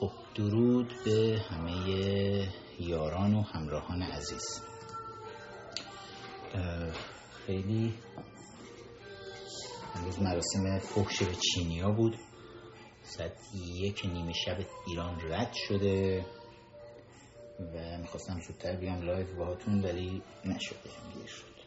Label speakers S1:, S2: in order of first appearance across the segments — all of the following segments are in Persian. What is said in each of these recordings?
S1: خب درود به همه یاران و همراهان عزیز. خیلی امروز مراسم فحش به چینیا بود. ساعت یک نیمه شب ایران رد شده و می‌خواستم زودتر بیام live باهاتون ولی نشده دیر شد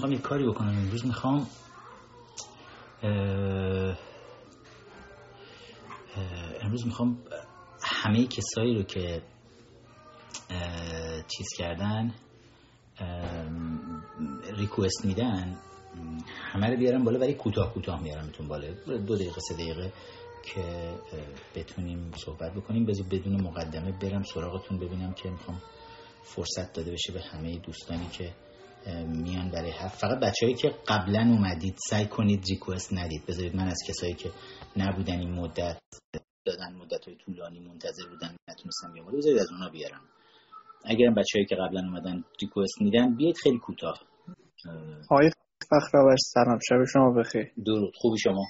S1: می‌خوام یه کاری بکنم امروز. می‌خوام امروز می‌خوام همه کسایی رو که چیز کردن ریکوست میدن همه رو بیارم بالا ولی کوتاه کوتاه میارمتون بالا. دو دقیقه سه دقیقه که بتونیم صحبت بکنیم. بذار بدون مقدمه برم سراغتون ببینم که می‌خوام فرصت داده بشه به همه دوستانی که میان برای حرف فقط بچههایی که قبلا اومدید سعی کنید ریکوست ندید. بذارید من از کسایی که نبودن این مدت دادن مدت های طولانی منتظر بودن نتونستم بیام. بذارید از اونا بیارم. اگرم بچههایی که قبلا اومدن ریکوست میدن بیاید خیلی کوتاه.
S2: آقای فخرآور سلام. شب شما بخیر.
S1: درود. خوبی شما؟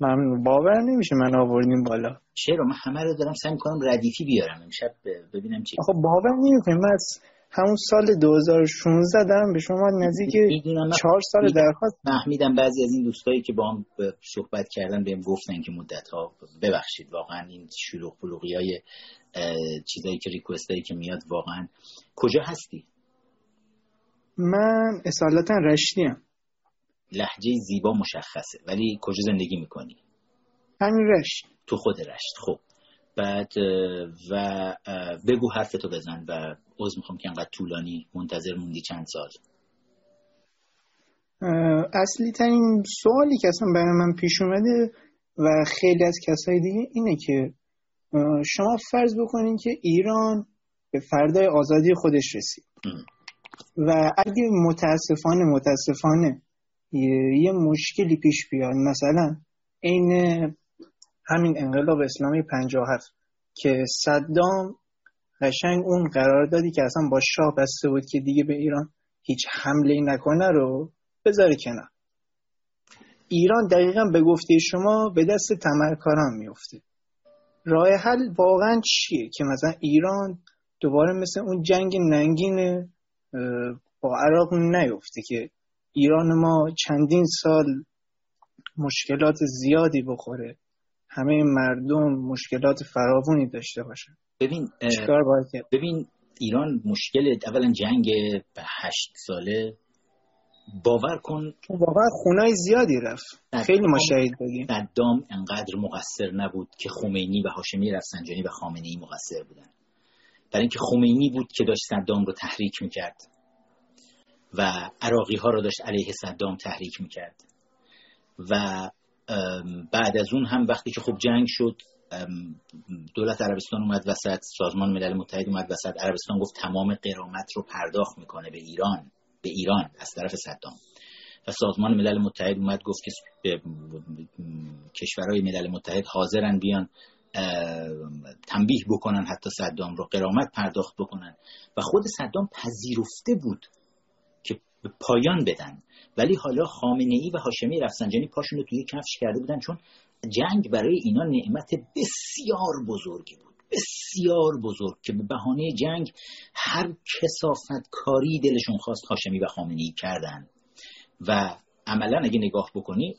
S2: من باور نمیشه من آوردیم بالا.
S1: چرا؟ من همه رو دارم سعی می‌کنم ردیفی بیارم. امشب ببینم چی
S2: خب باور نمی‌کنیم من از همون سال 2016 دارم به شما نزدیک چهار سال درخواست.
S1: فهمیدم بعضی از این دوستایی که با هم صحبت کردن بهم گفتن که مدت ها ببخشید واقعا این شلوغ پلوغی های چیزایی که ریکوست هایی که میاد واقعا کجا هستی؟
S2: من اصالتا رشتی هم.
S1: لحجه زیبا مشخصه. ولی کجا زندگی می‌کنی؟
S2: همین رشت.
S1: تو خود رشت. خب. بعد و بگو حرفتو بزن و عوض می‌خوام که انقدر طولانی منتظر موندی چند سال.
S2: اصلی ترین سوالی که اصلا برای من پیش اومده و خیلی از کسای دیگه اینه که شما فرض بکنین که ایران به فردای آزادی خودش رسید. و اگه متاسفانه متاسفانه یه مشکلی پیش بیاد مثلا این همین انقلاب اسلامی 57 که صدام قشنگ اون قراردادی که اصلا با شاه بسته بود که دیگه به ایران هیچ حمله نکنه رو بذاره کنار. ایران دقیقا به گفته شما به دست تمرکاران میفته راه حل واقعا چیه که مثلا ایران دوباره مثل اون جنگ ننگین با عراق نیفته که ایران ما چندین سال مشکلات زیادی بخوره. همه مردم مشکلات فراوانی داشته باشن.
S1: ببین
S2: چیکار باید
S1: ببین ایران مشکل اولا جنگ به هشت ساله. باور کن.
S2: واقعا خونای زیادی رفت. خیلی ما شهید بودیم.
S1: صدام انقدر مقصر نبود که خمینی و هاشمی رفسنجانی و خامنه ای مقصر بودن. برای اینکه خمینی بود که داشت صدام رو تحریک می‌کرد و عراقی ها رو داشت علیه صدام تحریک می‌کرد. و بعد از اون هم وقتی که خب جنگ شد دولت عربستان اومد وسط سازمان ملل متحد اومد وسط عربستان گفت تمام قرامت رو پرداخت می‌کنه به ایران به ایران از طرف صدام. و سازمان ملل متحد اومد گفت که کشورهای ملل متحد حاضرن بیان تنبیه بکنن حتی صدام رو قرامت پرداخت بکنن. و خود صدام پذیرفته بود که پایان بدن. ولی حالا خامنه ای و هاشمی رفسنجانی پاشون رو توی کفش کرده بودن چون جنگ برای اینا نعمت بسیار بزرگی بود. بسیار بزرگ که به بهانه جنگ هر کسافت کاری دلشون خواست هاشمی و خامنه ای کردن. و عملا اگه نگاه بکنی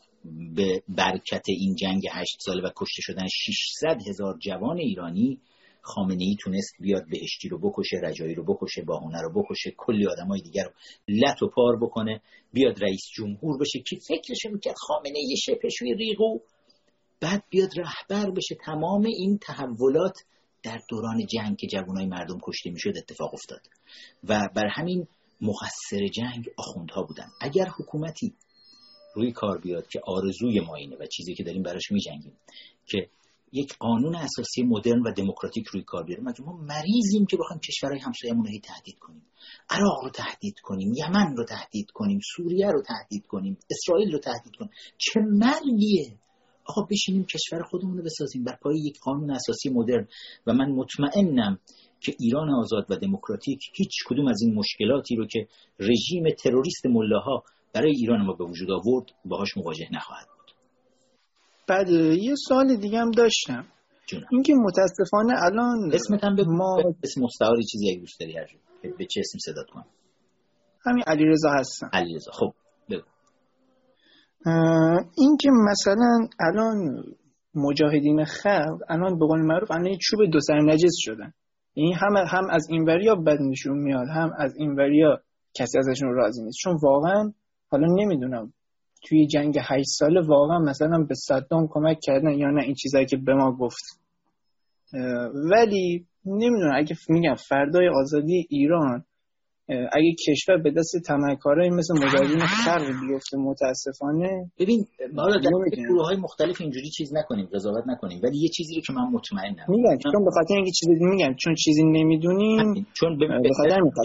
S1: به برکت این جنگ هشت ساله و کشته شدن 600 هزار جوان ایرانی خامنه ای تونست بیاد بهشتی رو بکشه رجایی رو بکشه باهونه رو بکشه کلی آدمای دیگر رو لط و پار بکنه بیاد رئیس جمهور بشه که فکرش می‌کرد خامنه ای شپشوی ریغو. بعد بیاد رهبر بشه. تمام این تحولات در دوران جنگ که جوانای مردم کشته می‌شد اتفاق افتاد. و بر همین مقصر جنگ آخوندها بودن. اگر حکومتی روی کار بیاد که آرزوی ما اینه و چیزی که داریم براش میجنگیم که یک قانون اساسی مدرن و دموکراتیک روی کار بیاره. مگه ما مریضیم که بخوایم کشورهای همسایه‌مون رو تهدید کنیم. عراق رو تهدید کنیم یمن رو تهدید کنیم سوریه رو تهدید کنیم اسرائیل رو تهدید کنیم. چه مرگیه آقا بشینیم کشور خودمون رو بسازیم. بر پای یک قانون اساسی مدرن. و من مطمئنم که ایران آزاد و دموکراتیک هیچ کدوم از این مشکلاتی رو که رژیم تروریست ملاها برای ایران ما به وجود آورد باهاش مواجه نخواهد بود.
S2: بعد یه سوال دیگه هم داشتم. اینکه متاسفانه الان
S1: اسمت هم به ما اسم مستعاری چیزی اگه دوست داری به چه اسم صدات کنم.
S2: همین علیرضا هستم.
S1: علیرضا خب بگو.
S2: این که مثلا الان مجاهدین خلق الان به قول معروف الان چوب دو سر نجس شدن. این هم هم از این وریا بد نشون میاد هم از این وریا کسی ازشون راضی نیست. چون واقعا حالا نمی‌دونم توی جنگ هشت ساله واقعا مثلا به صدام کمک کردن یا نه این چیزایی که به ما گفت. ولی نمی‌دونم اگه میگم فردای آزادی ایران اگه کشور به دست تمکارایی مثل مجاهدین خلق بیفته متاسفانه
S1: ببین حالا در گروه های مختلف اینجوری چیز نکنیم قضاوت نکنیم. ولی یه چیزی رو که من مطمئنم.
S2: میگم چون به خاطر اینکه چیزی میگم چون چیزی نمی‌دونیم
S1: چون به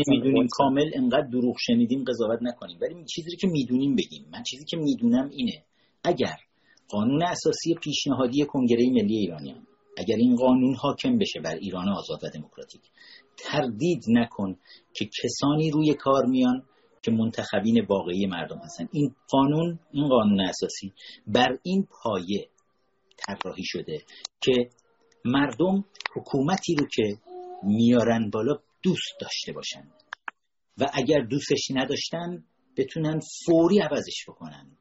S1: نمی‌دونیم کامل انقدر دروغ شنیدیم قضاوت نکنیم. ولی چیزی رو که می‌دونیم بگیم. من چیزی که می‌دونم اینه اگر قانون اساسی پیشنهادی کنگره ملی ایرانیان اگر این قانون حاکم بشه بر ایران آزاد و دموکراتیک. تردید نکن که کسانی روی کار میان که منتخبین واقعی مردم هستن. این قانون این قانون اساسی بر این پایه طراحی شده که مردم حکومتی رو که میارن بالا دوست داشته باشن. و اگر دوستش نداشتن بتونن فوری عوضش بکنن.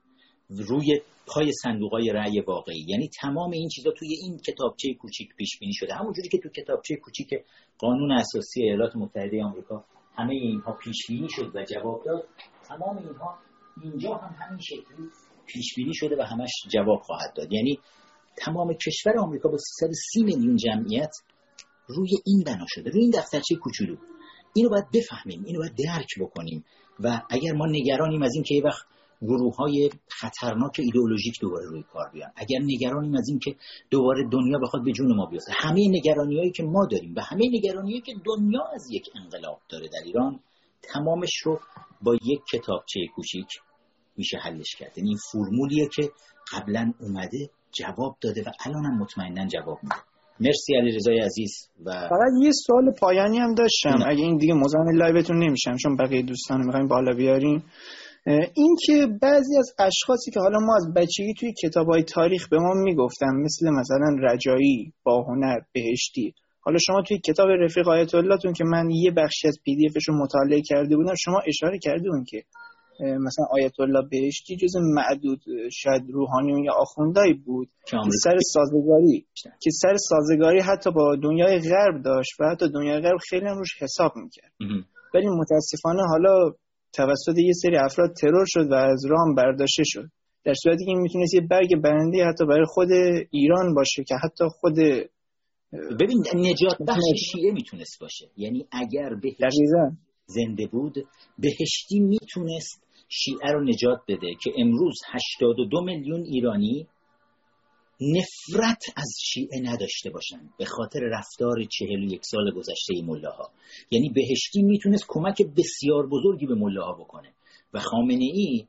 S1: روی پای صندوق های رأی واقعی. یعنی تمام این چیزا توی این کتابچه کوچیک پیش بینی شده. همونجوری که تو کتابچه کوچیک قانون اساسی ایالات متحده آمریکا همه اینها پیش بینی شد و جواب داد. تمام اینها اینجا هم همین شکلی پیش بینی شده و همش جواب خواهد داد. یعنی تمام کشور آمریکا با 330 میلیون جمعیت روی این بنا شده. روی این دفترچه کوچولو. اینو باید بفهمیم. اینو باید درک بکنیم. و اگر ما نگرانیم از این که یه وقت گروه های خطرناک ایدئولوژیک دوباره روی کار بیان. اگر نگرانیم از این که دوباره دنیا بخواد به جون ما بیفته. همه نگرانی هایی که ما داریم و همه نگرانی هایی که دنیا از یک انقلاب داره در ایران تمامش رو با یک کتابچه کوچیک میشه حلش کرد. یعنی این فرمولیه که قبلا اومده جواب داده و الان هم مطمئنا جواب میده. مرسی علی رضای عزیز و
S2: فقط یه سوال پایانی هم داشتم. اگه این دیگه مزاحم لایوتون نمیشم چون بقیه دوستان می‌خوایم بالا بیاریم این که بعضی از اشخاصی که حالا ما از بچگی توی کتاب های تاریخ به ما می‌گفتن مثل مثلا رجایی باهنر بهشتی. حالا شما توی کتاب رفیق آیت اللهتون که من یه بخشی از پی دی رو مطالعه کرده بودم شما اشاره کرده اون که مثلا آیت الله بهشتی جز معدود شاید روحانیون یا آخوندایی بود که سر سازگاری که سر سازگاری حتی با دنیای غرب داشت و حتی دنیای غرب خیلی هم روش حساب می‌کرد. ولی متاسفانه حالا توسط یه سری افراد ترور شد و از رام برداشته شد. در صورتی که این می‌تونست یه برگ برنده حتی برای خود ایران باشه که حتی خود
S1: ببین نجات بخش شیعه می‌تونست باشه؟ یعنی اگر بهشتی زنده بود بهشتی می‌تونست شیعه رو نجات بده که امروز 82 میلیون ایرانی نفرت از شیعه نداشته باشن به خاطر رفتار چهل و یک سال گذشته ملاها. یعنی بهشتی می‌تونست کمک بسیار بزرگی به ملاها بکنه و خامنه ای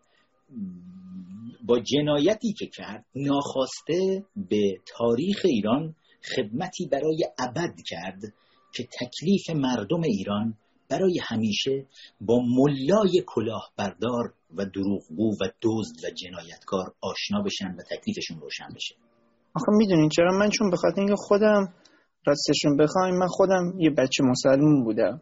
S1: با جنایتی که کرد ناخواسته به تاریخ ایران خدمتی برای ابد کرد که تکلیف مردم ایران برای همیشه با ملای کلاهبردار و دروغگو و دزد و جنایتکار آشنا بشن و تکلیفشون روشن بشه.
S2: آخه می‌دونین چرا من چون به خاطر اینکه خودم راستشون بخوایم من خودم یه بچه مسلمون بودم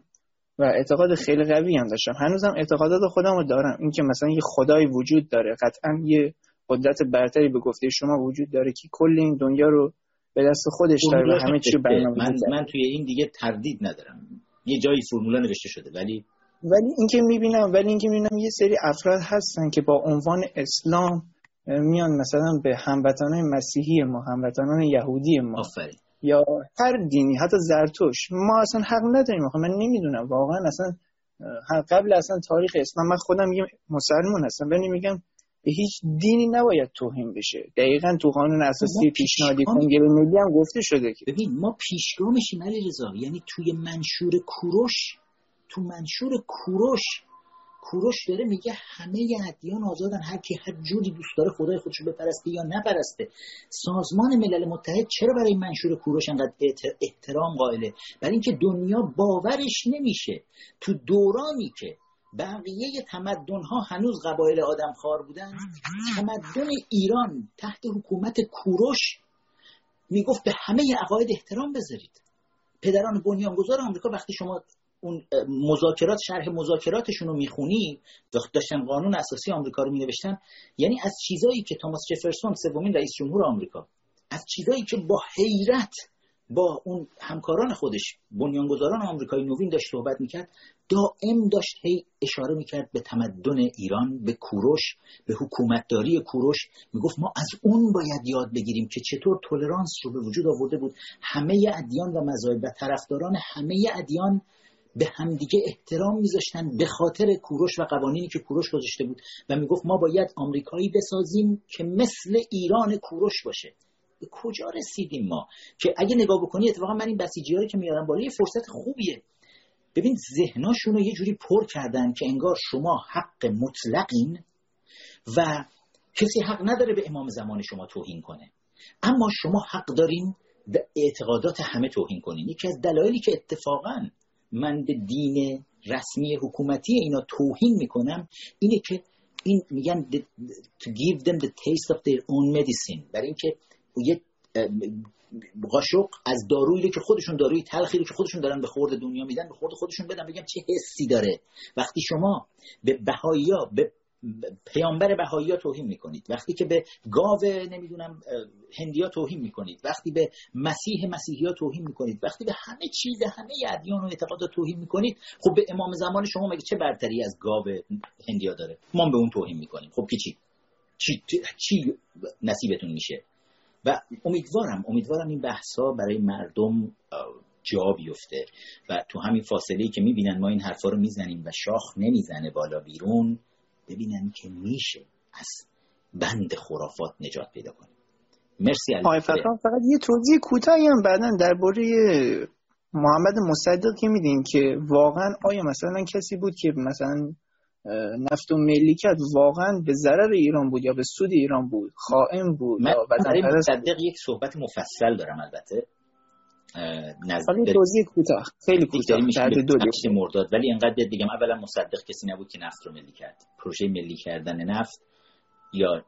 S2: و اعتقاد خیلی قوی هم داشتم. هنوزم اعتقادات خودم رو دارم. اینکه مثلا یه خدای وجود داره قطعا یه قدرت برتری به گفته شما وجود داره که کل این دنیا رو به دست خودش داره و همه چی برنامه
S1: من, من توی این دیگه تردید ندارم. یه جایی فرمولا نوشته شده ولی
S2: ولی اینکه می‌بینم ولی اینکه می‌بینم یه سری افراد هستن که با عنوان اسلام میان مثلا به هموطنان مسیحی ما هموطنان یهودی ما.
S1: آفرین.
S2: یا هر دینی حتی زرتوش ما اصلا حق نداریم. من نمی‌دونم. واقعا اصلا قبل اصلا تاریخ اسلام من خودم میگم مسلمون هستم ولی میگم به هیچ دینی نباید توهین بشه. دقیقا تو قانون اساسی پیشنهادی کنگره ملی هم گفته شده که.
S1: ببین ما پیشگاه میشیم علی رضا یعنی توی منشور کوروش تو منشور کوروش کوروش داره میگه همه ادیان آزادن هر کی هر جوری دوست داره خدای خودشو بپرسته یا نپرسته. سازمان ملل متحد چرا برای منشور کوروش انقدر احترام قائله؟ برای اینکه دنیا باورش نمیشه. تو دورانی که بقیه تمدن ها هنوز قبایل آدم خار بودن تمدن ایران تحت حکومت کوروش می‌گفت به همه عقاید احترام بذارید. پدران بنیانگذار آمریکا وقتی شما اون مذاکرات شرح مذاکراتشون رو می‌خونی داشتن قانون اساسی آمریکا رو مینوشتن یعنی از چیزایی که توماس جفرسون سومین رئیس جمهور آمریکا از چیزایی که با حیرت با اون همکاران خودش بنیانگذاران آمریکایی نوین داشت صحبت می‌کرد دائم داشت هی اشاره می‌کرد به تمدن ایران به کوروش به حکومتداری کوروش. می‌گفت ما از اون باید یاد بگیریم که چطور تولرانس رو به وجود آورده بود. همه ادیان و مذاهب و طرفداران همه ادیان به همدیگه احترام میذاشتن به خاطر کوروش و قوانینی که کوروش گذاشته بود و می‌گفت ما باید آمریکایی بسازیم که مثل ایران کوروش باشه. به کجا رسیدیم ما؟ که اگه نگاه بکنی اتفاقا من این بسیجی که میارم بالا یه فرصت خوبیه. ببین ذهناشون رو یه جوری پر کردن که انگار شما حق مطلقین و کسی حق نداره به امام زمان شما توهین کنه. اما شما حق دارین به اعتقادات همه توهین کنین. یکی از دلایلی که اتفاقا من به دین رسمی حکومتی اینا توهین می‌کنم اینه که این میگن to give them the taste of their own medicine. برای اینکه یه قاشق از دارویی که خودشون داروی تلخی که خودشون دارن به خورد دنیا میدن به خورد خودشون بدن بگم چه حسی داره. وقتی شما به بهایی به پیامبر بهایی ها توهین می‌کنید. وقتی که به گاو نمی‌دونم هندیا توهین می‌کنید. وقتی به مسیح مسیحی ها توهین می‌کنید. وقتی به همه چیز همه ادیان و اعتقادات توهین می‌کنید خب به امام زمان شما مگه چه برتری از گاو هندیا داره؟ ما به اون توهین می‌کنیم. خب کی چی؟ چی, چی نصیبتون میشه؟ و امیدوارم امیدوارم این بحثا برای مردم جا بیفته. و تو همین فاصله که می‌بینن ما این حرفا رو می‌زنیم و شاخ نمی‌زنه بالا بیرون ببینن که میشه از بند خرافات نجات پیدا کنیم. مرسی
S2: علی فقط یه توضیح کوتاهی هم بعدا درباره محمد مصدق که میدین که واقعا آیا مثلا کسی بود که مثلا نفت و ملی کرد واقعا به ضرر ایران بود یا به سود ایران بود خائن بود
S1: من برای مصدق یک صحبت مفصل دارم البته.
S2: نزد توضیح کوتاه خیلی کوتاه
S1: دو مرداد. ولی انقدر بگم اولا مصدق کسی نبود که نفت رو ملی کرد. پروژه ملی کردن نفت یا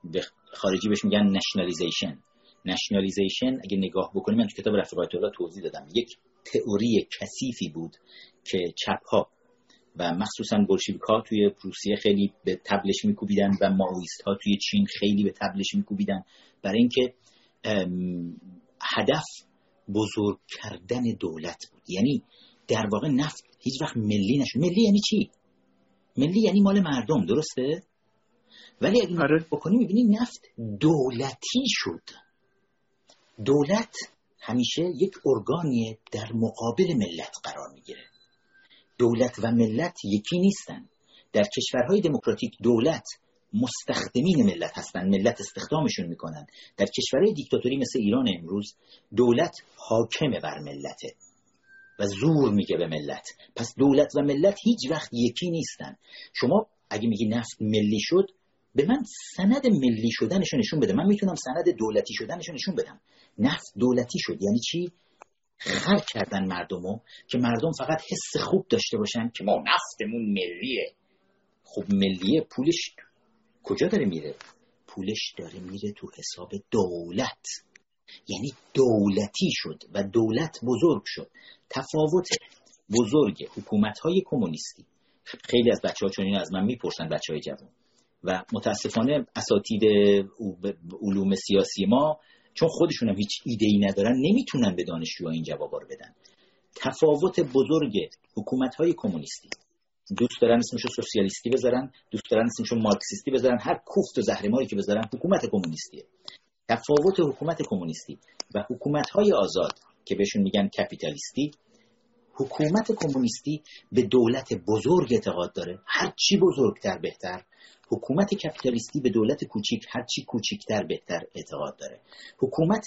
S1: خارجی بهش میگن نشنالیزیشن نشنالیزیشن اگه نگاه بکنیم من تو کتاب رفیق الله توضیح دادم. یک تئوری کثیفی بود که چپ ها و مخصوصا بولشویک ها توی روسیه خیلی به تبلش میکوبیدن و ماویست ها توی چین خیلی به تبلش میکوبیدن. برای اینکه هدف بزرگ کردن دولت بود. یعنی در واقع نفت هیچ وقت ملی نشد. ملی یعنی چی؟ ملی یعنی مال مردم درسته؟ ولی اگه آره. بکنی می‌بینی نفت دولتی شد. دولت همیشه یک ارگانیه در مقابل ملت قرار می‌گیره. دولت و ملت یکی نیستن. در کشورهای دموکراتیک دولت مستخدمین ملت هستن ملت استخدامشون می‌کنن. در کشورهای دیکتاتوری مثل ایران امروز دولت حاکم بر ملته و زور میگه به ملت. پس دولت و ملت هیچ وقت یکی نیستن. شما اگه میگی نفت ملی شد به من سند ملی شدنش نشون بده. من می‌تونم سند دولتی شدنش نشون بدم. نفت دولتی شد. یعنی چی؟ خر کردن مردمو که مردم فقط حس خوب داشته باشن که ما نفتمون ملیه. خب ملیه پولش کجا داره میره؟ پولش داره میره تو حساب دولت. یعنی دولتی شد و دولت بزرگ شد. تفاوت بزرگ حکومت های کمونیستی. خیلی از بچه ها چون از من می‌پرسن بچه های جوان. و متاسفانه اساتید علوم سیاسی ما چون خودشون هم هیچ ایده ای ندارن نمی‌تونن به دانشجوها این جوابا رو بدن. تفاوت بزرگ حکومت های کمونیستی. دوست دارن اسمشو سوسیالیستی بذارن دوست دارن اسمشو مارکسیستی بذارن. هر کوفت و زهرماری که بذارن حکومت کمونیستیه. تفاوت حکومت کمونیستی و حکومت های آزاد که بهشون میگن کپیتالیستی حکومت کمونیستی به دولت بزرگ اعتقاد داره. هر چی بزرگتر بهتر. حکومت کپیتالیستی به دولت کوچیک هرچی کوچیکتر بهتر اعتقاد داره. حکومت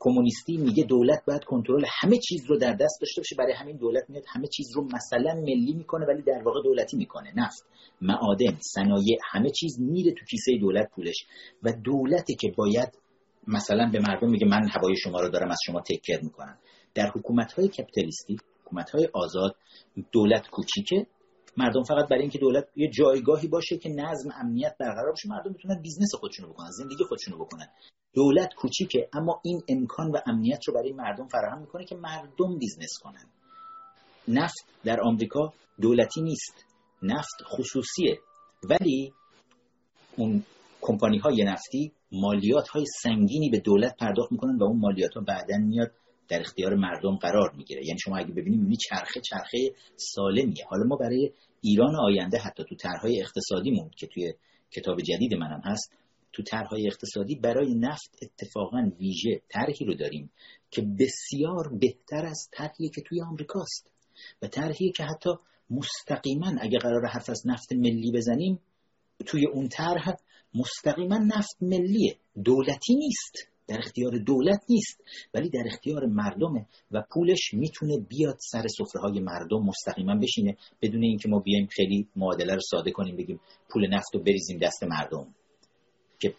S1: کمونیستی میگه دولت باید کنترل همه چیز رو در دست داشته باشه. برای همین دولت میاد همه چیز رو مثلا ملی می‌کنه ولی در واقع دولتی می‌کنه. نفت معادن صنایع همه چیز میره تو کیسه دولت پولش. و دولتی که باید مثلا به مردم میگه من هوای شما رو دارم از شما take care می‌کنم. در حکومت های کپیتالیستی حکومت های آزاد دولت کوچیکه. مردم فقط برای اینکه دولت یه جایگاهی باشه که نظم امنیت برقرار باشه مردم می‌تونن business خودشونو بکنن زندگی خودشونو بکنن. دولت کوچیکه اما این امکان و امنیت رو برای مردم فراهم می‌کنه که مردم business کنن. نفت در آمریکا دولتی نیست. نفت خصوصیه. ولی اون کمپانی های نفتی مالیات های سنگینی به دولت پرداخت می‌کنن و اون مالیات ها بعدا میاد در اختیار مردم قرار می‌گیره. یعنی شما اگه ببینید می‌بینید چرخه چرخه سالمیه. حالا ما برای ایران آینده حتی تو طرحهای اقتصادیمون که توی کتاب جدید منم هست تو طرحهای اقتصادی برای نفت اتفاقا ویژه طرحی رو داریم که بسیار بهتر از طرحی که توی آمریکاست و طرحی که حتی مستقیما اگه قرار حرف از نفت ملی بزنیم توی اون طرح مستقیما نفت ملیه. دولتی نیست. در اختیار دولت نیست ولی در اختیار مردمه و پولش می‌تونه بیاد سر سفره های مردم مستقیما بشینه بدون اینکه ما بیایم خیلی معادله رو ساده کنیم بگیم پول نفت رو بریزیم دست مردم که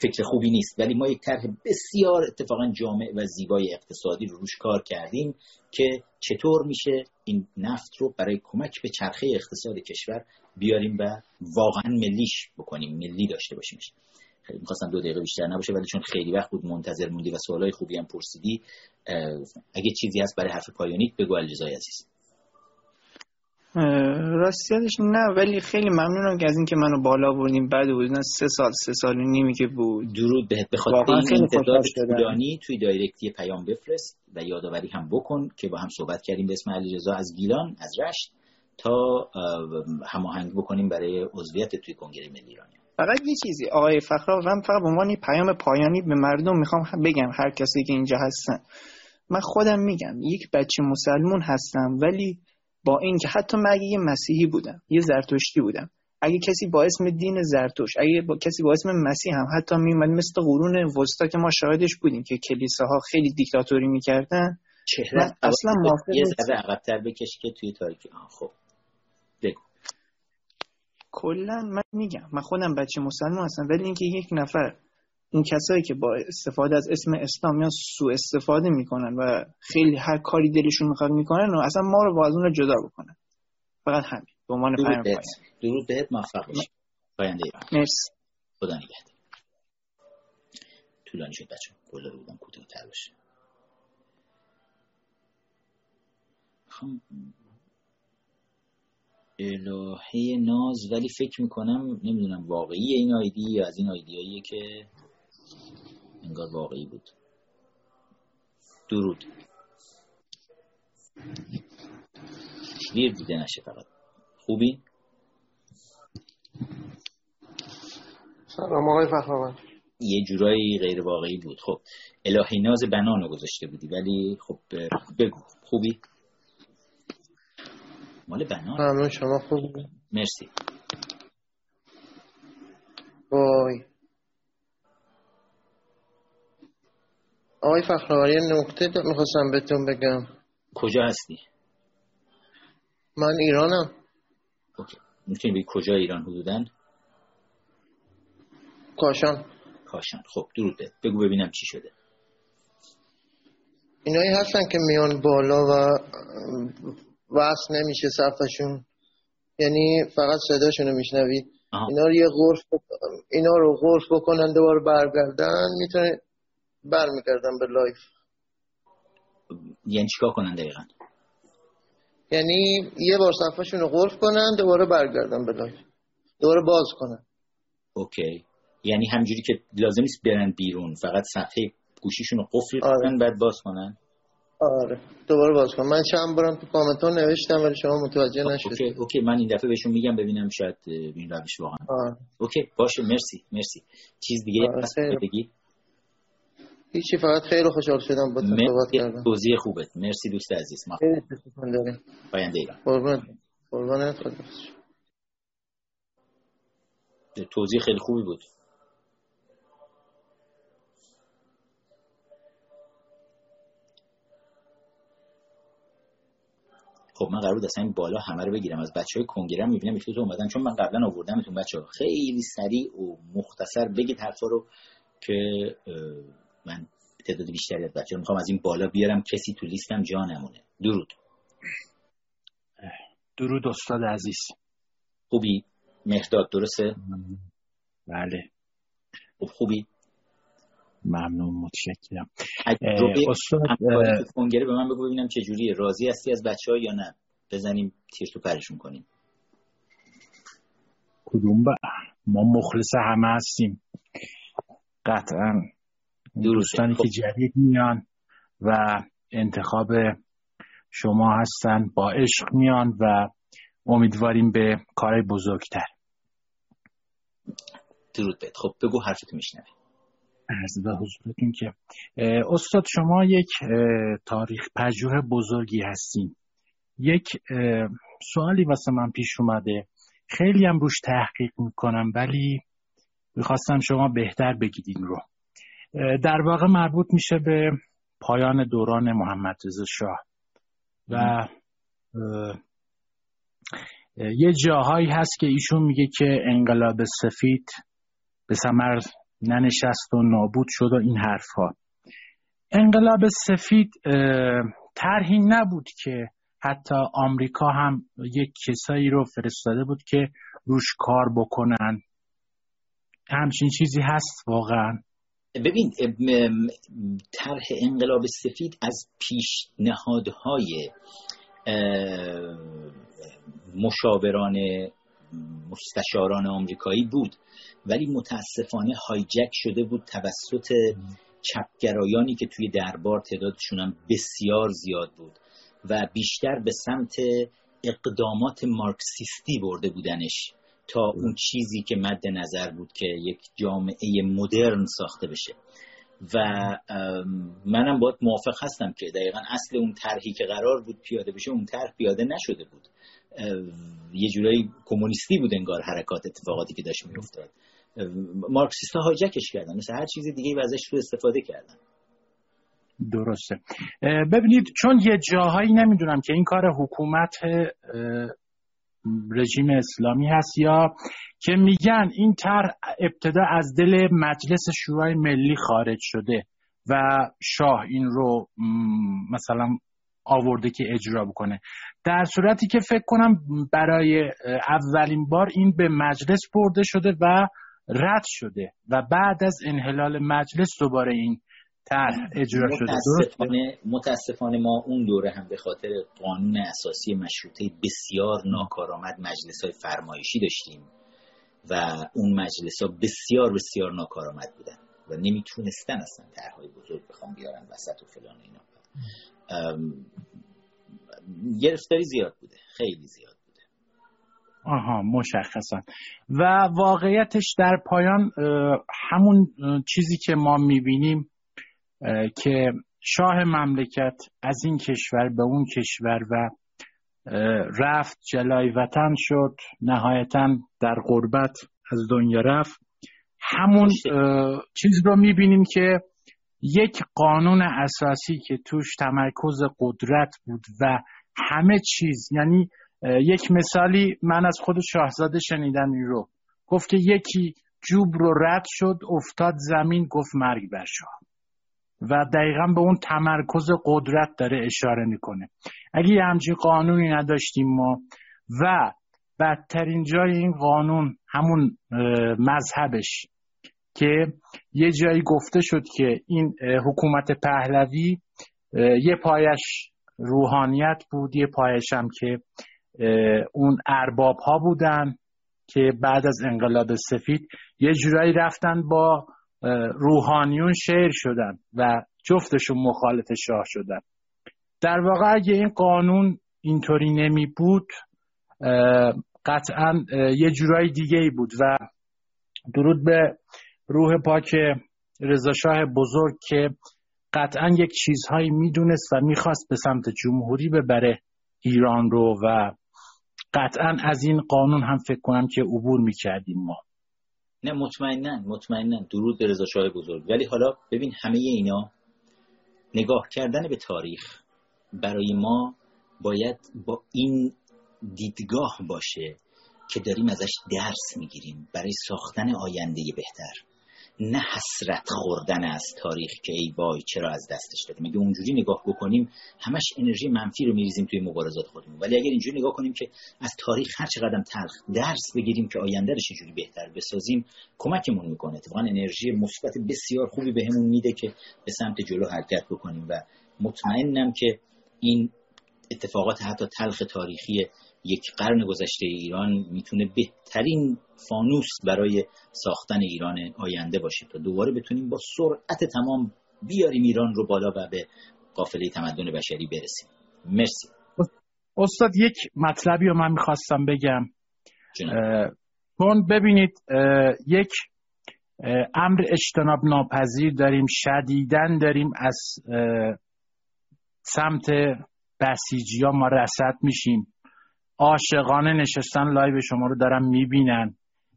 S1: فکر خوبی نیست. ولی ما یک طرح بسیار اتفاقا جامع و زیبای اقتصادی رو روش کار کردیم که چطور میشه این نفت رو برای کمک به چرخه اقتصاد کشور بیاریم و واقعا ملیش بکنیم ملی داشته باشیم می‌خواستم دو دقیقه بیشتر نباشه ولی چون خیلی وقت بود منتظر موندی و سوالای خوبی هم پرسیدی اگه چیزی هست برای حرف پایانیت بگو الجزای عزیز.
S2: راستیتش نه ولی خیلی ممنونم که از اینکه منو بالا بردیم بعد بود سه سال سه سال و نیمی که بود.
S1: درود بهت. به خاطر این انتظار طولانی توی دایرکتی پیام بفرست و یادآوری هم بکن که با هم صحبت کردیم به اسم علیرضا از گیلان از رشت تا هماهنگ بکنیم برای عضویت توی کنگره ملی ایرانی
S2: فقط یه چیزی. آقای فخرا من فقط به عنوان پیام پایانی به مردم می‌خوام بگم هر کسی که اینجا هستن. من خودم میگم یک بچه مسلمون هستم ولی با این که حتی من اگه یه مسیحی بودم یه زرتشتی بودم اگه کسی با اسم دین زرتوش اگه با کسی با اسم مسیح هم حتی میومد مثل قرون وسطا که ما شاهدش بودیم که کلیساها خیلی دیکتاتوری می‌کردن
S1: چهره اصلا موافق یه ذره عقب‌تر بکش که توی تاریکی. خب.
S2: کلا من میگم من خودم بچه مسلمان هستم ولی اینکه یک نفر این کسایی که با استفاده از اسم اسلام یا سوء استفاده می‌کنن و خیلی هر کاری دلشون می‌خواد می‌کنن و اصلا ما رو با از اون رو جدا بکنن. فقط همین. به عنوان
S1: پیام پایان درود بهت موفق باشی. پاینده ایران.
S2: مرسی.
S1: خدا نگهدار. طولانی شد بچه گلاره بودم کوتاه‌تر باشه. خب الهه ناز ولی فکر می‌کنم نمی‌دونم واقعی این آیدی یا از این آیدیاییه که انگار واقعی بود. درود. ویر دیده نشه فقط. خوبی؟
S3: سلام آقای فخرآورد
S1: یه جورایی غیر واقعی بود. خب الهی ناز بنانو گذاشته بودی ولی خب بگو. خوبی؟ مال بنان
S3: ممنون شما خوب
S1: مرسی.
S3: وای. آقای فخرآوری نکته می‌خواستم بهتون بگم.
S1: کجا هستی؟
S3: من ایرانم.
S1: می‌تونی بگی کجا ایران حدودن؟
S3: کاشان.
S1: کاشان. خب درود بگو ببینم چی شده.
S3: اینایی هستن که میان بالا و وصل نمیشه صفشون یعنی فقط صداشونو میشنوید. اینا رو یه غرف اینا رو قفل بکنن دوباره برگردن می‌تونه برمیگردن به live.
S1: یعنی چیکار کنن دقیقا؟
S3: یعنی یه بار صفحهشون رو قفل کنن دوباره برگردن به live. دوباره باز کنن.
S1: okay. یعنی همجوری که لازم نیست برن بیرون فقط صفحه گوشیشون رو قفل آره. کنن بعد باز کنن؟
S3: آره. دوباره باز کنم. من چند بارم تو کامنتون نوشتم ولی شما متوجه نشدید.
S1: okay okay. من این دفعه بهشون میگم ببینم شاید این روش واقعا.
S3: آره.
S1: اوکی باشه. مرسی مرسی. چیز دیگه آره بگی.
S3: هیچی فقط خیلی خوشحال شدم با صحبت کردم
S1: توضیح خوبت. مرسی دوست عزیز. ما پاینده ایران.
S3: قربانت قربانت
S1: توضیح خیلی خوبی بود. خب من قرار بود اصلا این بالا همه رو بگیرم. از بچه های کنگره می‌بینم تو اومدن. چون من قبلا آوردمتون بچه ها خیلی سریع و مختصر بگید حرفا رو که من تعداد بیشتری از بچه می‌خوام از این بالا بیارم. کسی تو لیستم جا نمونه. درود.
S4: درود استاد عزیز.
S1: خوبی؟ مهداد درسته؟
S4: بله.
S1: خوب خوبی؟
S4: ممنون متشکرم.
S1: استاد کنگره به من بگو ببینم چه جوریه. راضی هستی از بچه ها یا نه؟ بزنیم تیر تو پرشون کنیم.
S4: کدوم با ما مخلص همه هستیم. قطعا دوستانی که خب. جدید میان و انتخاب شما هستن با عشق میان و امیدواریم به کارهای بزرگتر.
S1: درود بید خب بگو حرفتو میشنوی.
S4: عرض به حضورتون که استاد شما یک تاریخ پژوه بزرگی هستین. یک سوالی واسه من پیش اومده. خیلی هم روش تحقیق می‌کنم ولی می‌خواستم شما بهتر بگید این رو در واقع مربوط میشه به پایان دوران محمد رضا شاه. و یه جاهایی هست که ایشون میگه که انقلاب سفید به ثمر ننشست و نابود شد و این حرفها انقلاب سفید طرحی نبود که حتی آمریکا هم یک کسایی رو فرستاده بود که روش کار بکنن. همچین چیزی هست واقعا.
S1: ببین طرح انقلاب سفید از پیشنهادهای مشاوران مستشاران آمریکایی بود. ولی متاسفانه هایجک شده بود توسط چپگرایانی که توی دربار تعدادشون هم بسیار زیاد بود و بیشتر به سمت اقدامات مارکسیستی برده بودنش تا اون چیزی که مد نظر بود که یک جامعه مدرن ساخته بشه. و منم باید موافق هستم که دقیقا اصل اون طرحی که قرار بود پیاده بشه اون طرح پیاده نشده بود. یه جورایی کمونیستی بود انگار حرکات اتفاقاتی که داشت میافتاد. مارکسیست ها هایجکش کردن مثل هر چیز دیگه و ازش رو استفاده کردن.
S4: درسته. ببینید چون یه جاهایی نمی‌دونم که این کار حکومت رژیم اسلامی هست یا که میگن این طرح ابتدا از دل مجلس شورای ملی خارج شده و شاه این رو مثلا آورده که اجرا بکنه. در صورتی که فکر کنم برای اولین بار این به مجلس برده شده و رد شده و بعد از انحلال مجلس دوباره این طرح اجرا شده.
S1: متاسفانه, متاسفانه ما اون دوره هم به خاطر قانون اساسی مشروطه بسیار ناکارآمد مجلس های فرمایشی داشتیم و اون مجلس ها بسیار بسیار ناکارآمد بودن و نمی‌تونستن اصلا طرحهای بزرگ بخوام بیارن وسط و فلان اینا. گرفتاری زیاد بوده. خیلی زیاد بوده.
S4: آها مشخصا. و واقعیتش در پایان همون چیزی که ما می‌بینیم که شاه مملکت از این کشور به اون کشور و رفت جلای وطن شد نهایتا در غربت از دنیا رفت. همون چیز رو می‌بینیم که یک قانون اساسی که توش تمرکز قدرت بود و همه چیز یعنی یک مثالی من از خود شاهزاده شنیدم این رو. گفت که یکی جوب رو رد شد افتاد زمین گفت مرگ بر شاه. و دقیقا به اون تمرکز قدرت داره اشاره می‌کنه. اگه یه همچین قانونی نداشتیم ما و بدترین جای این قانون همون مذهبش که یه جایی گفته شد که این حکومت پهلوی یه پایش روحانیت بود یه پایش هم که اون ارباب ها بودن که بعد از انقلاب سفید یه جورایی رفتن با روحانیون شعر شدن و جفتشون مخالف شاه شدن. در واقع اگه این قانون اینطوری نمی بود قطعا یه جورایی دیگه ای بود و درود به روح پاک رضاشاه بزرگ که قطعا یک چیزهایی می‌دونست و می‌خواست به سمت جمهوری ببره ایران رو و قطعا از این قانون هم فکر کنم که عبور می‌کردیم ما.
S1: نه مطمئنا مطمئنا. درود به رضا شاه بزرگ. ولی حالا ببین همه اینا نگاه کردن به تاریخ برای ما باید با این دیدگاه باشه که داریم ازش درس می‌گیریم. برای ساختن آینده بهتر. نه حسرت خوردن از تاریخ که ای وای چرا از دستش دادیم؟ اگه اونجوری نگاه بکنیم همش انرژی منفی رو میریزیم توی مبارزات خودمون. ولی اگر اینجوری نگاه کنیم که از تاریخ هر چقدر تلخ درس بگیریم که آینده رو چجوری بهتر بسازیم کمکمون می‌کنه. اتفاقا انرژی مثبت بسیار خوبی بهمون میده که به سمت جلو حرکت بکنیم. و مطمئنم که این اتفاقات حتی تلخ تاریخی یک قرن گذشته ایران می‌تونه بهترین فانوس برای ساختن ایران آینده باشه تا دوباره بتونیم با سرعت تمام بیاریم ایران رو بالا و به قافله تمدن بشری برسیم. مرسی.
S4: استاد یک مطلبی رو من می‌خواستم بگم. چون ببینید یک امر اجتناب ناپذیر داریم شدیدن داریم از سمت بسیجی ها ما رسد میشیم. عاشقانه نشستن لایو شما رو دارم می‌بینن.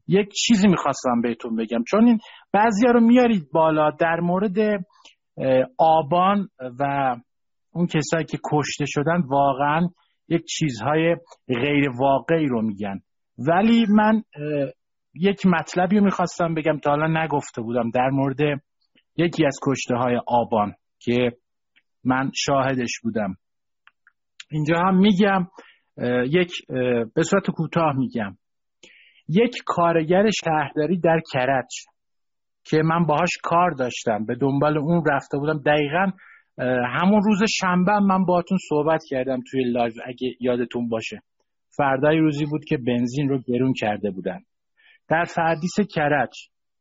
S4: یک چیزی می‌خواستم بهتون بگم. چون این بعضی رو میارید بالا در مورد آبان و اون کسایی که کشته شدن واقعا یک چیزهای غیر واقعی رو میگن. ولی من یک مطلبی رو می‌خواستم بگم تا حالا نگفته بودم در مورد یکی از کشته های آبان که من شاهدش بودم. اینجا هم میگم یک به صورت کوتاه میگم. یک کارگر شهرداری در کرج که من باهاش کار داشتم به دنبال اون رفته بودم. دقیقا همون روز شنبه من باهاتون صحبت کردم توی live اگه یادتون باشه. فردای روزی بود که بنزین رو گرون کرده بودن. در فردیس کرج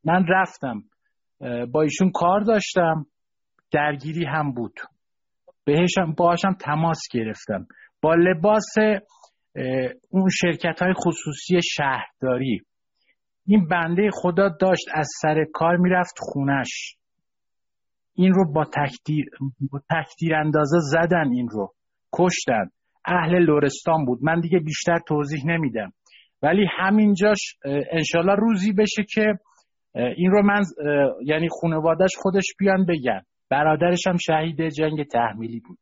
S4: من رفتم با ایشون کار داشتم. درگیری هم بود. بهشم باهاشم تماس گرفتم. با لباس اون شرکت های خصوصی شهرداری. این بنده خدا داشت از سر کار می‌رفت خونش. این رو با تکدیر, با تکدیر اندازه زدن این رو. کشتن. اهل لورستان بود. من دیگه بیشتر توضیح نمیدم. ولی همینجاش انشالله روزی بشه که این رو من یعنی خانوادش خودش بیان بگن. برادرش هم شهید جنگ تحمیلی بود.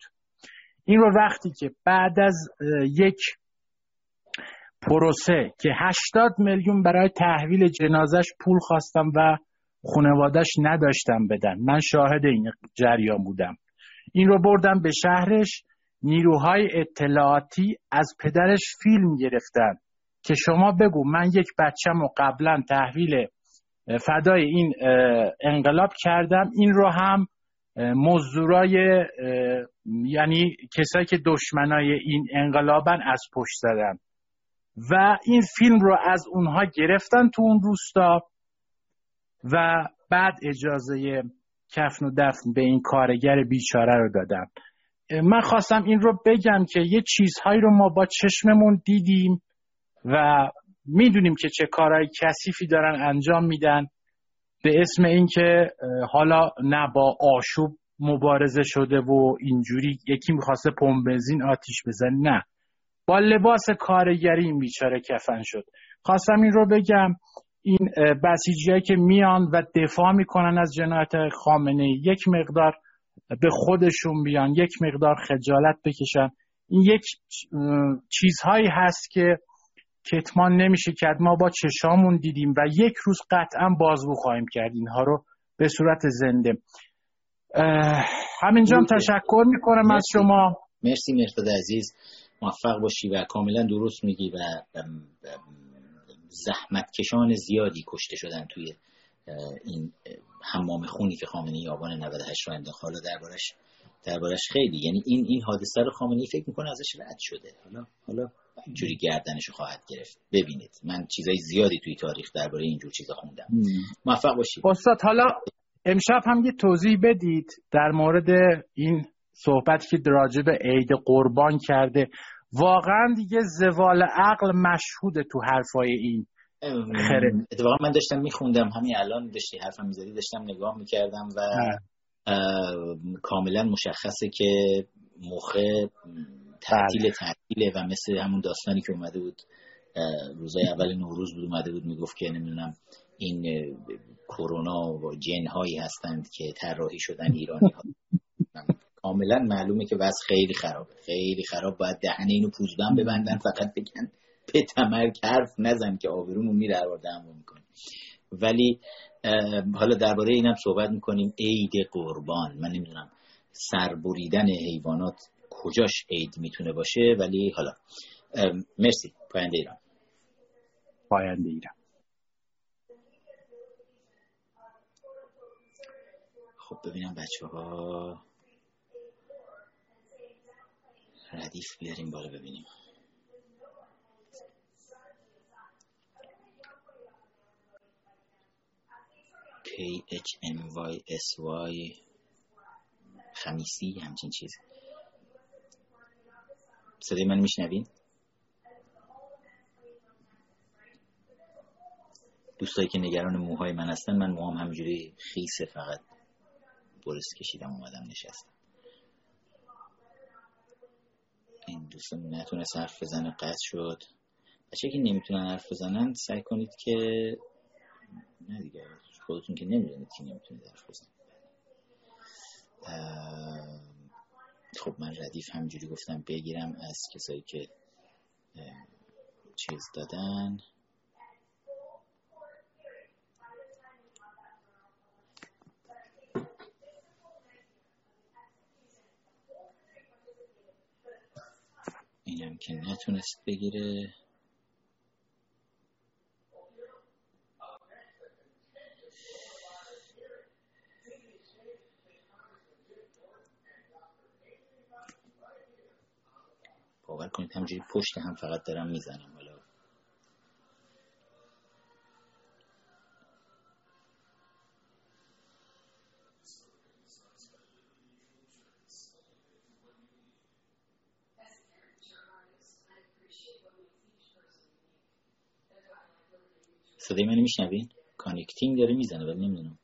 S4: این رو وقتی که بعد از یک پروسه که 80 میلیون برای تحویل جنازش پول خواستم و خانوادش نداشتم بدن. من شاهد این جریان بودم. این رو بردم به شهرش. نیروهای اطلاعاتی از پدرش فیلم گرفتن که شما بگو من یک بچم و قبلا تحویل فدای این انقلاب کردم. این رو هم مزدورای یعنی کسایی که دشمنای این انقلابن از پشت زدن. و این فیلم رو از اونها گرفتن تو اون روستا و بعد اجازه کفن و دفن به این کارگر بیچاره رو دادن. من خواستم این رو بگم که یه چیزهایی رو ما با چشممون دیدیم و می‌دونیم که چه کارهای کثیفی دارن انجام میدن. به اسم اینکه حالا نه با آشوب مبارزه شده و اینجوری یکی می‌خواسته پمپ بنزین آتیش بزنه نه. با لباس کارگری این بیچاره کفن شد. خواستم این رو بگم. این بسیجی که میان و دفاع می‌کنن از جنایت خامنه یک مقدار به خودشون بیان یک مقدار خجالت بکشن. این یک چیزهایی هست که کتمان نمیشه کرد. ما با چشامون دیدیم و یک روز قطعا بازگو خواهیم کرد. اینها رو به صورت زنده. همینجا هم تشکر می‌کنم از شما.
S1: مرسی مرتد عزیز. موفق باشی و کاملا درست میگی و زحمت کشان زیادی کشته شدن توی این حمام خونی که خامنه آبان 98 رو انداخت. حالا دربارش دربارش خیلی یعنی این این حادثه رو خامنه فکر می‌کنه ازش رد شده. حالا حالا اینجوری گردنش خواهد گرفت. ببینید من چیزای زیادی توی تاریخ درباره اینجور چیزا خوندم. موفق باشید.
S4: استاد حالا امشب هم یه توضیح بدید در مورد این صحبتی که راجع به عید قربان کرده. واقعا دیگه زوال عقل مشهوده تو حرفای این
S1: خره. اتفاقا من داشتم میخوندم. همین الان داشتی حرفم می‌زدی داشتم نگاه می‌کردم و کاملا مشخصه که موقع تعطیل. تعطیله و مثل همون داستانی که اومده بود روزای اول نوروز بود اومده بود می‌گفت که نمی‌دونم این کرونا و جن هایی هستند که طراحی شدن ایرانی ها کاملا معلومه که وضع خیلی خرابه. خیلی خراب. باید دهنه اینو پوزدن ببندن فقط بگن به تمر حرف نزن که آبرومون میره هر دهمون می‌کنه. ولی حالا درباره اینم صحبت می‌کنیم. عید قربان. من نمی‌دونم سربریدن حیوانات کجاش عید می‌تونه باشه ولی حالا مرسی پاینده ایران.
S4: پاینده ایران.
S1: خب ببینم بچه ها ردیف بیاریم بالا ببینیم. K H M Y S Y. خمیسی همچین چیز صدای من میشنوین؟ دوستایی که نگران موهای من هستن من موهام همجوری خیسه فقط. برس کشیدم اومدم نشستم. این دوستان نتونه حرف بزنه قطع شد. بچه که نمی‌تونن حرف بزنن سعی کنید که نه دیگه خودتون که نمی‌دونید که نمی‌تونید حرف بزنید. خب من ردیف همجوری گفتم بگیرم از کسایی که چیز دادن. اینم که نتونست بگیره. باور کنید همجوری پشت هم فقط دارم می‌زنم. حالا صدای منو میشنوین connecting داره می‌زنه ولی نمی‌دونم.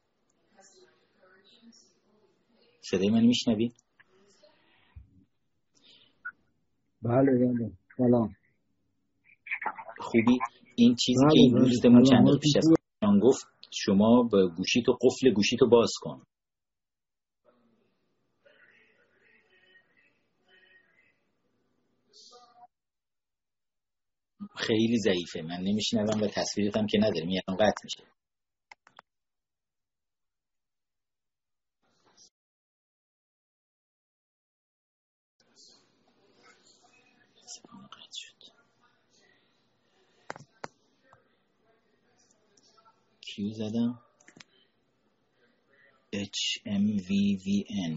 S1: صدای منو میشنوین
S5: بله بله. سلام.
S1: خوبی؟ این چیزی بله، که این بله. دوستمون چند پیش از گفت شما به گوشی تو قفل گوشی تو باز کن. خیلی ضعیفه. من نمیشنوم و تصویرتم که نداریم یعنی قطع میشه. کیو زدم HMVVN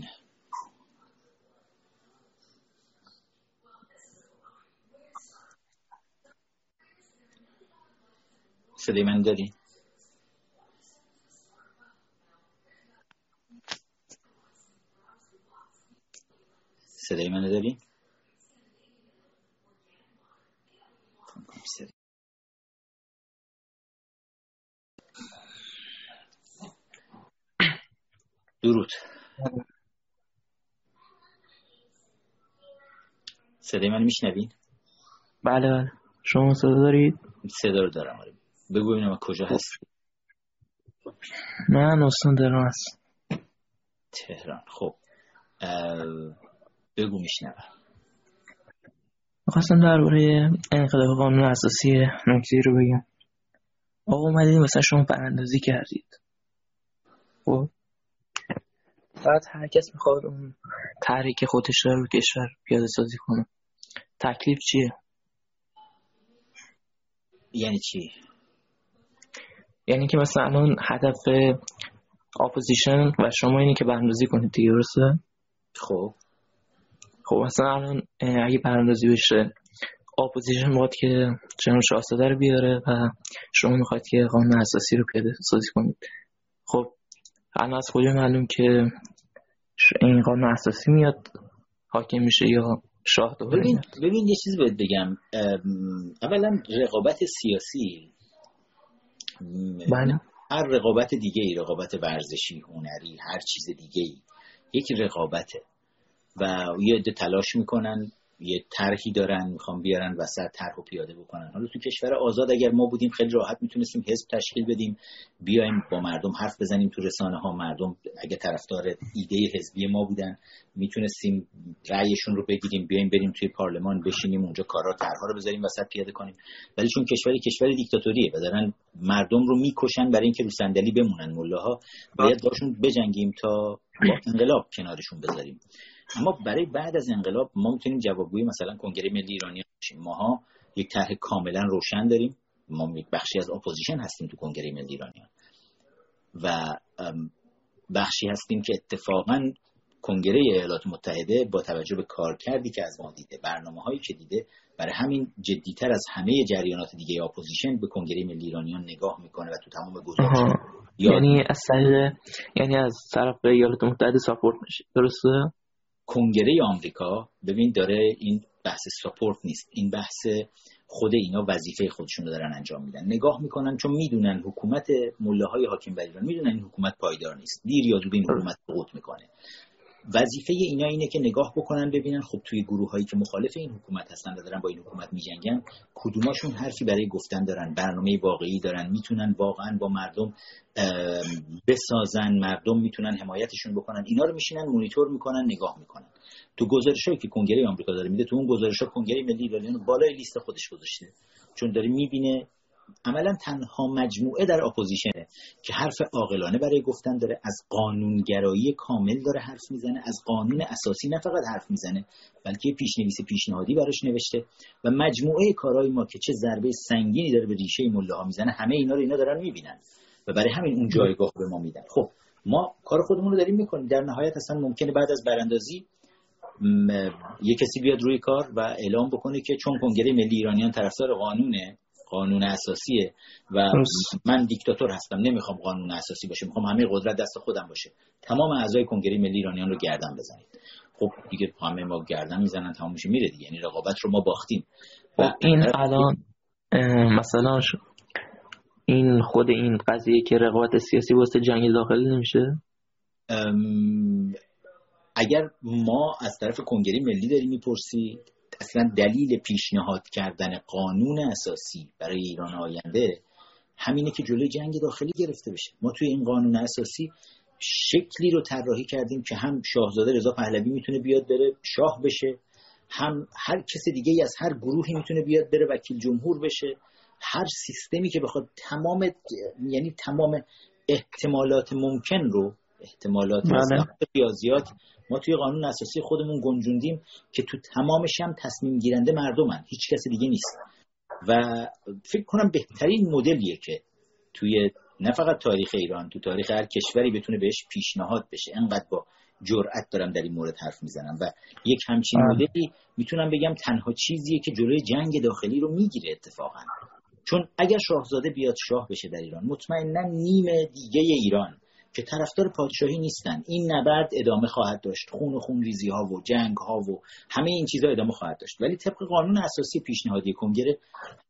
S1: صدای من داری؟ صدای من داری؟ درود. صدای من میشنوین؟
S6: بله بله. شما صدا دارید؟
S1: صدا رو دارم آره. بگو ببینم کجا هست.
S6: من استان تهران هست.
S1: تهران. خب بگو میشنوم.
S6: می‌خواستم درباره انقلاب قانون اساسی نکته رو بگم. آقا اومدید مثلا شما براندازی کردید. خب؟ بعد هر کس می‌خواد اون تحریک خودش رو کشور پیاده سازی کنه. تکلیف چیه؟
S1: یعنی چی؟
S6: یعنی که مثلا الان هدف opposition و شما اینه که براندازی کنید دیگه درسته؟
S1: خب.
S6: خب مثلا الان اگه براندازی بشه opposition باید که جنرال شاهزاده رو بیاره و شما می‌خواید که قانون اساسی رو پیاده سازی کنید. خب الان از کجا معلوم که این قانون اساسی میاد حاکم میشه یا شاه دوباره
S1: ببین, ببین یه چیز باید بگم. اولا رقابت سیاسی.
S6: بله.
S1: هر رقابت دیگه ای رقابت ورزشی هنری هر چیز دیگه ای یک رقابته. و یه عده تلاش می‌کنن یه طرحی دارن می‌خوام بیارن وسط طرح و پیاده بکنن. حالا تو کشور آزاد اگر ما بودیم خیلی راحت می‌تونستیم حزب تشکیل بدیم بیایم با مردم حرف بزنیم تو رسانه ها. مردم اگه طرفدار ایده حزبی ما بودن می‌تونستیم رأیشون رو بگیریم بیایم بریم توی پارلمان بشینیم اونجا کارا طرحها رو بذاریم وسط پیاده کنیم. ولی چون کشوری کشور دیکتاتوریه و دارن مردم رو می‌کشن برای اینکه رو صندلی بمونن ملاها باید باشون بجنگیم تا با انقلاب کنارشون بذاریم. اما برای بعد از انقلاب ما می‌تونیم جوابگوی مثلا کنگره ملی ایرانی باشیم ماها یک طرح کاملا روشن داریم. ما یک بخشی از opposition هستیم تو کنگره ملی ایرانیان و بخشی هستیم که اتفاقا کنگره ایالات متحده با توجه به کار کردی که از ما دیده برنامه هایی که دیده برای همین جدیتر از همه جریانات دیگه opposition به کنگره ملی ایرانیان نگاه می‌کنه و تو تمام گزارش
S6: یعنی از یعنی از طرف ایالات متحده ساپورت میشه. درسته؟
S1: کنگره آمریکا ببین داره این بحث ساپورت نیست. این بحث خود اینا وظیفه خودشون رو دارن انجام میدن. نگاه می‌کنن چون می‌دونن حکومت مله های حاکم بر ایران می‌دونن این حکومت پایدار نیست. دیر یا زود این حکومت سقوط می‌کنه. وظیفه اینا اینه که نگاه بکنن ببینن خب توی گروه هایی که مخالف این حکومت هستن و دارن با این حکومت میجنگن کدوماشون حرفی برای گفتن دارن برنامه واقعی دارن می‌تونن واقعا با مردم بسازن مردم می‌تونن حمایتشون بکنن اینا رو میشینن مونیتور می‌کنن نگاه می‌کنن. تو گزارشایی که کنگره آمریکا داره میده تو اون گزارش ها کنگره ملی ایرانیان بالای لیست خودش گذاشته. چون داره می‌بینه عملا تنها مجموعه در اپوزیشنه که حرف عاقلانه برای گفتن داره از قانونگرایی کامل داره حرف می‌زنه از قانون اساسی نه فقط حرف می‌زنه بلکه پیشنویس پیشنهادی براش نوشته و مجموعه کارهای ما که چه ضربه سنگینی داره به ریشه مله ها می‌زنه همه اینا رو اینا دارن می‌بینن و برای همین اون جایگاه به ما میدن. خب ما کار خودمون رو داریم می‌کنیم. در نهایت اصلا ممکنه بعد از براندازی یه کسی بیاد روی کار و اعلام بکنه که چون کنگره ملی ایرانیان طرفدار قانونه قانون اساسیه و من دیکتاتور هستم نمی‌خوام قانون اساسی باشه می‌خوام همه قدرت دست خودم باشه. تمام اعضای کنگره ملی ایرانیان رو گردن بزنید. خب دیگه همه ما گردن می‌زنن تمام میشه میره دیگه. یعنی رقابت رو ما باختیم.
S6: و خب، این الان مثلا این خود این قضیه که رقابت سیاسی واسه جنگ داخلی نمیشه؟
S1: اگر ما از طرف کنگره ملی داریم می‌پرسی؟ اصلا دلیل پیشنهاد کردن قانون اساسی برای ایران آینده همینه که جلوی جنگ داخلی گرفته بشه. ما توی این قانون اساسی شکلی رو طراحی کردیم که هم شاهزاده رضا پهلوی می‌تونه بیاد بره شاه بشه هم هر کس دیگه از هر گروهی می‌تونه بیاد بره وکیل جمهور بشه. هر سیستمی که بخواد تمام یعنی تمام احتمالات ممکن رو احتمالات بله. ریاضیات. ما توی قانون اساسی خودمون گنجوندیم که تو تمامش هم تصمیم گیرنده مردمن. هیچ کس دیگه نیست. و فکر کنم بهترین مدلیه که توی نه فقط تاریخ ایران تو تاریخ هر کشوری بتونه بهش پیشنهاد بشه. انقدر با جرأت دارم در این مورد حرف می‌زنم. و یک همچین بله. مدلی می‌تونم بگم تنها چیزیه که جلوی جنگ داخلی رو می‌گیره اتفاقا. چون اگر شاهزاده بیاد شاه بشه در ایران مطمئنا نیم دیگه ایران که طرفدار پادشاهی نیستن. این نبرد ادامه خواهد داشت. خون و خون ریزی ها و جنگ ها و همه این چیزها ادامه خواهد داشت. ولی طبق قانون اساسی پیشنهادی کنگره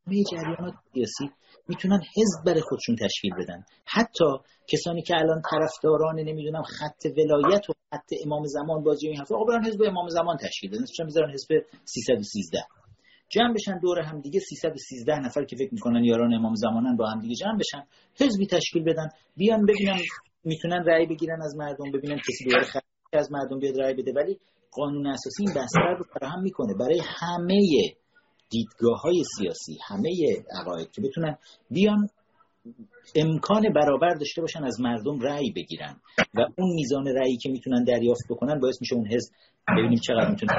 S1: همه جریانات سیاسی می‌تونن حزب برای خودشون تشکیل بدن. حتی کسانی که الان طرفداران نمی‌دونم خط ولایت و خط امام زمان بازی این حرفا آقا برن حزب امام زمان تشکیل بدن. چون می‌ذارن حزب 313 جمع بشن دور هم دیگه 313 نفر که فکر می‌کنن یاران امام زمانن با هم دیگه جمع بشن حزبی تشکیل بدن بیان ببینن می‌تونن رأی بگیرن از مردم ببینن کسی دوباره از مردم بیاد رأی بده. ولی قانون اساسی این بستر رو فراهم می‌کنه. برای همه دیدگاه های سیاسی همه عقاید که بتونن بیان امکان برابر داشته باشن از مردم رأی بگیرن. و اون میزان رأیی که می‌تونن دریافت بکنن باعث میشه اون حزب ببینیم چقدر می‌تونه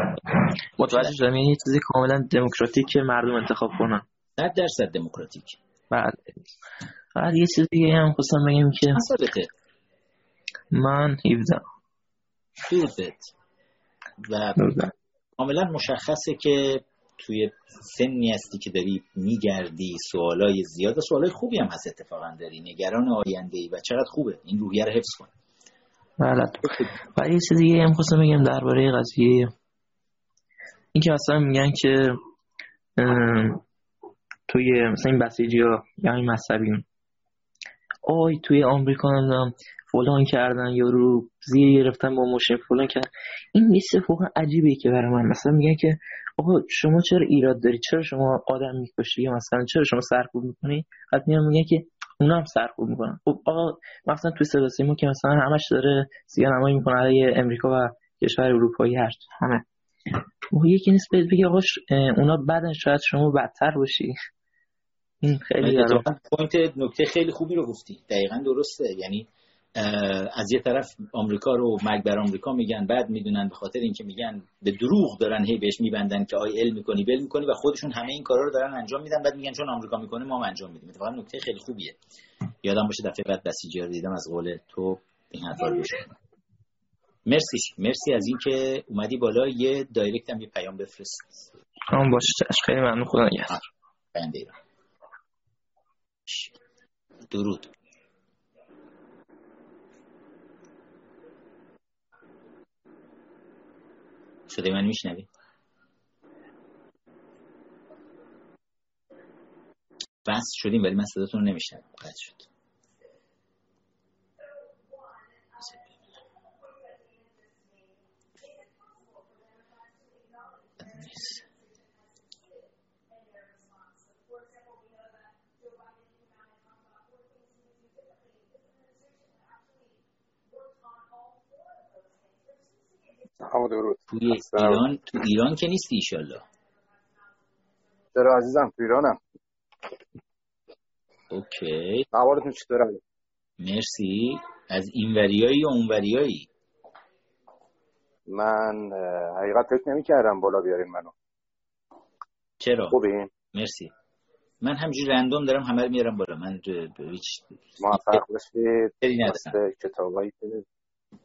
S6: متوجه شدم. یعنی چیزی کاملا دموکراتیک که مردم انتخاب کنن.
S1: 100 درصد دموکراتیک.
S6: بعد بعد یه چیز دیگه هم خواستم بگم که من 17
S1: 17 و کاملا مشخصه که توی سنی هستی که داری میگردی سوالای زیاد و سوالای خوبی هم هست اتفاقا داری. نگران آینده ای و چقدر خوبه. این روحیه رو حفظ کن.
S6: بله. و یه چیز دیگه هم خواستم بگم درباره قضیه. این که اصلا میگن که توی مثلا این بسیجی ها یا این مذهبی آی توی آمریکا نمی‌دونم فلان کردن یا رو زیر گرفتن با ماشین فلان کردن. این نیست واقعا عجیبه که برای من. مثلا میگن که آقا شما چرا ایراد داری چرا شما آدم می‌کشی؟ یا مثلا چرا شما سرکوب می‌کنی؟ بعد میان میگن که اونا هم سرکوب می‌کنن. خب آقا مثلا توی صدا که مثلا همش داره سیاه نمایی می‌کنه علیه امریکا و کشور اروپایی هست همه. و یکی نیست بگه آقا اونا بعدن شاید شما بدتر باشی. خیلی
S1: پوینت نکته خیلی خوبی رو گفتی. دقیقا درسته. یعنی از یه طرف آمریکا رو مرگ بر آمریکا میگن بعد می‌دونن به خاطر اینکه میگن به دروغ دارن هی بهش میبندن که آی علم می‌کنی بل می‌کنی و خودشون همه این کارا رو دارن انجام میدن. بعد میگن چون آمریکا می‌کنه ما هم انجام میدیم. اتفاقا نکته خیلی خوبیه. یادم باشه دفعه بعد بسیجی رو دیدم از قول تو این حرفا رو مرسی مرسی از اینکه اومدی بالا. یه دایرکت هم یه پیام بفرست.
S6: هم باشه. خیلی ممنون خدا نگهدار.
S1: درود. صدای من میشنوی؟ بس شدیم ولی من صداتون رو نمیشنم قطع شد
S7: درود
S1: توی ایران تو ایران که نیستی ایشالله.
S7: چرا عزیزم؟ تو ایرانم.
S1: اوکی.
S7: احوالتون چطوره
S1: مرسی. از این وریایی یا اون وریایی
S7: من حقیقت فکر نمی کردم بالا بیارین منو.
S1: چرا؟
S7: خوبین؟
S1: مرسی. من همجوری رندوم دارم همه رو میارم بالا. من هیچ
S7: موفق باشید. کتابایی که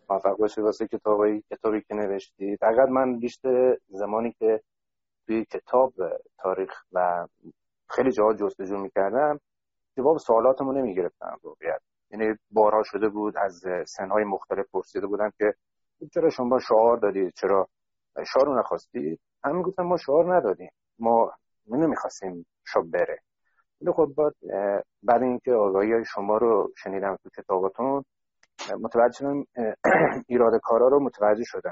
S7: موفق باشی واسه کتابی کتابی که نوشتی فقط من بیشتر زمانی که توی کتاب تاریخ و خیلی جاها جستجو می‌کردم جواب سوالاتمو نمی‌گرفتم واقعیت یعنی بارها شده بود از سنهای مختلف پرسیده بودم که چرا شما شعار دادید؟ چرا شعار رو نخواستید؟ همین گفتم ما شعار ندادیم. ما نمی‌خواستیم شب بره. خب بعد اینکه آگاهی شما رو شنیدم تو کتاباتون متوجه شدم ایراد کارا رو متوجه شدن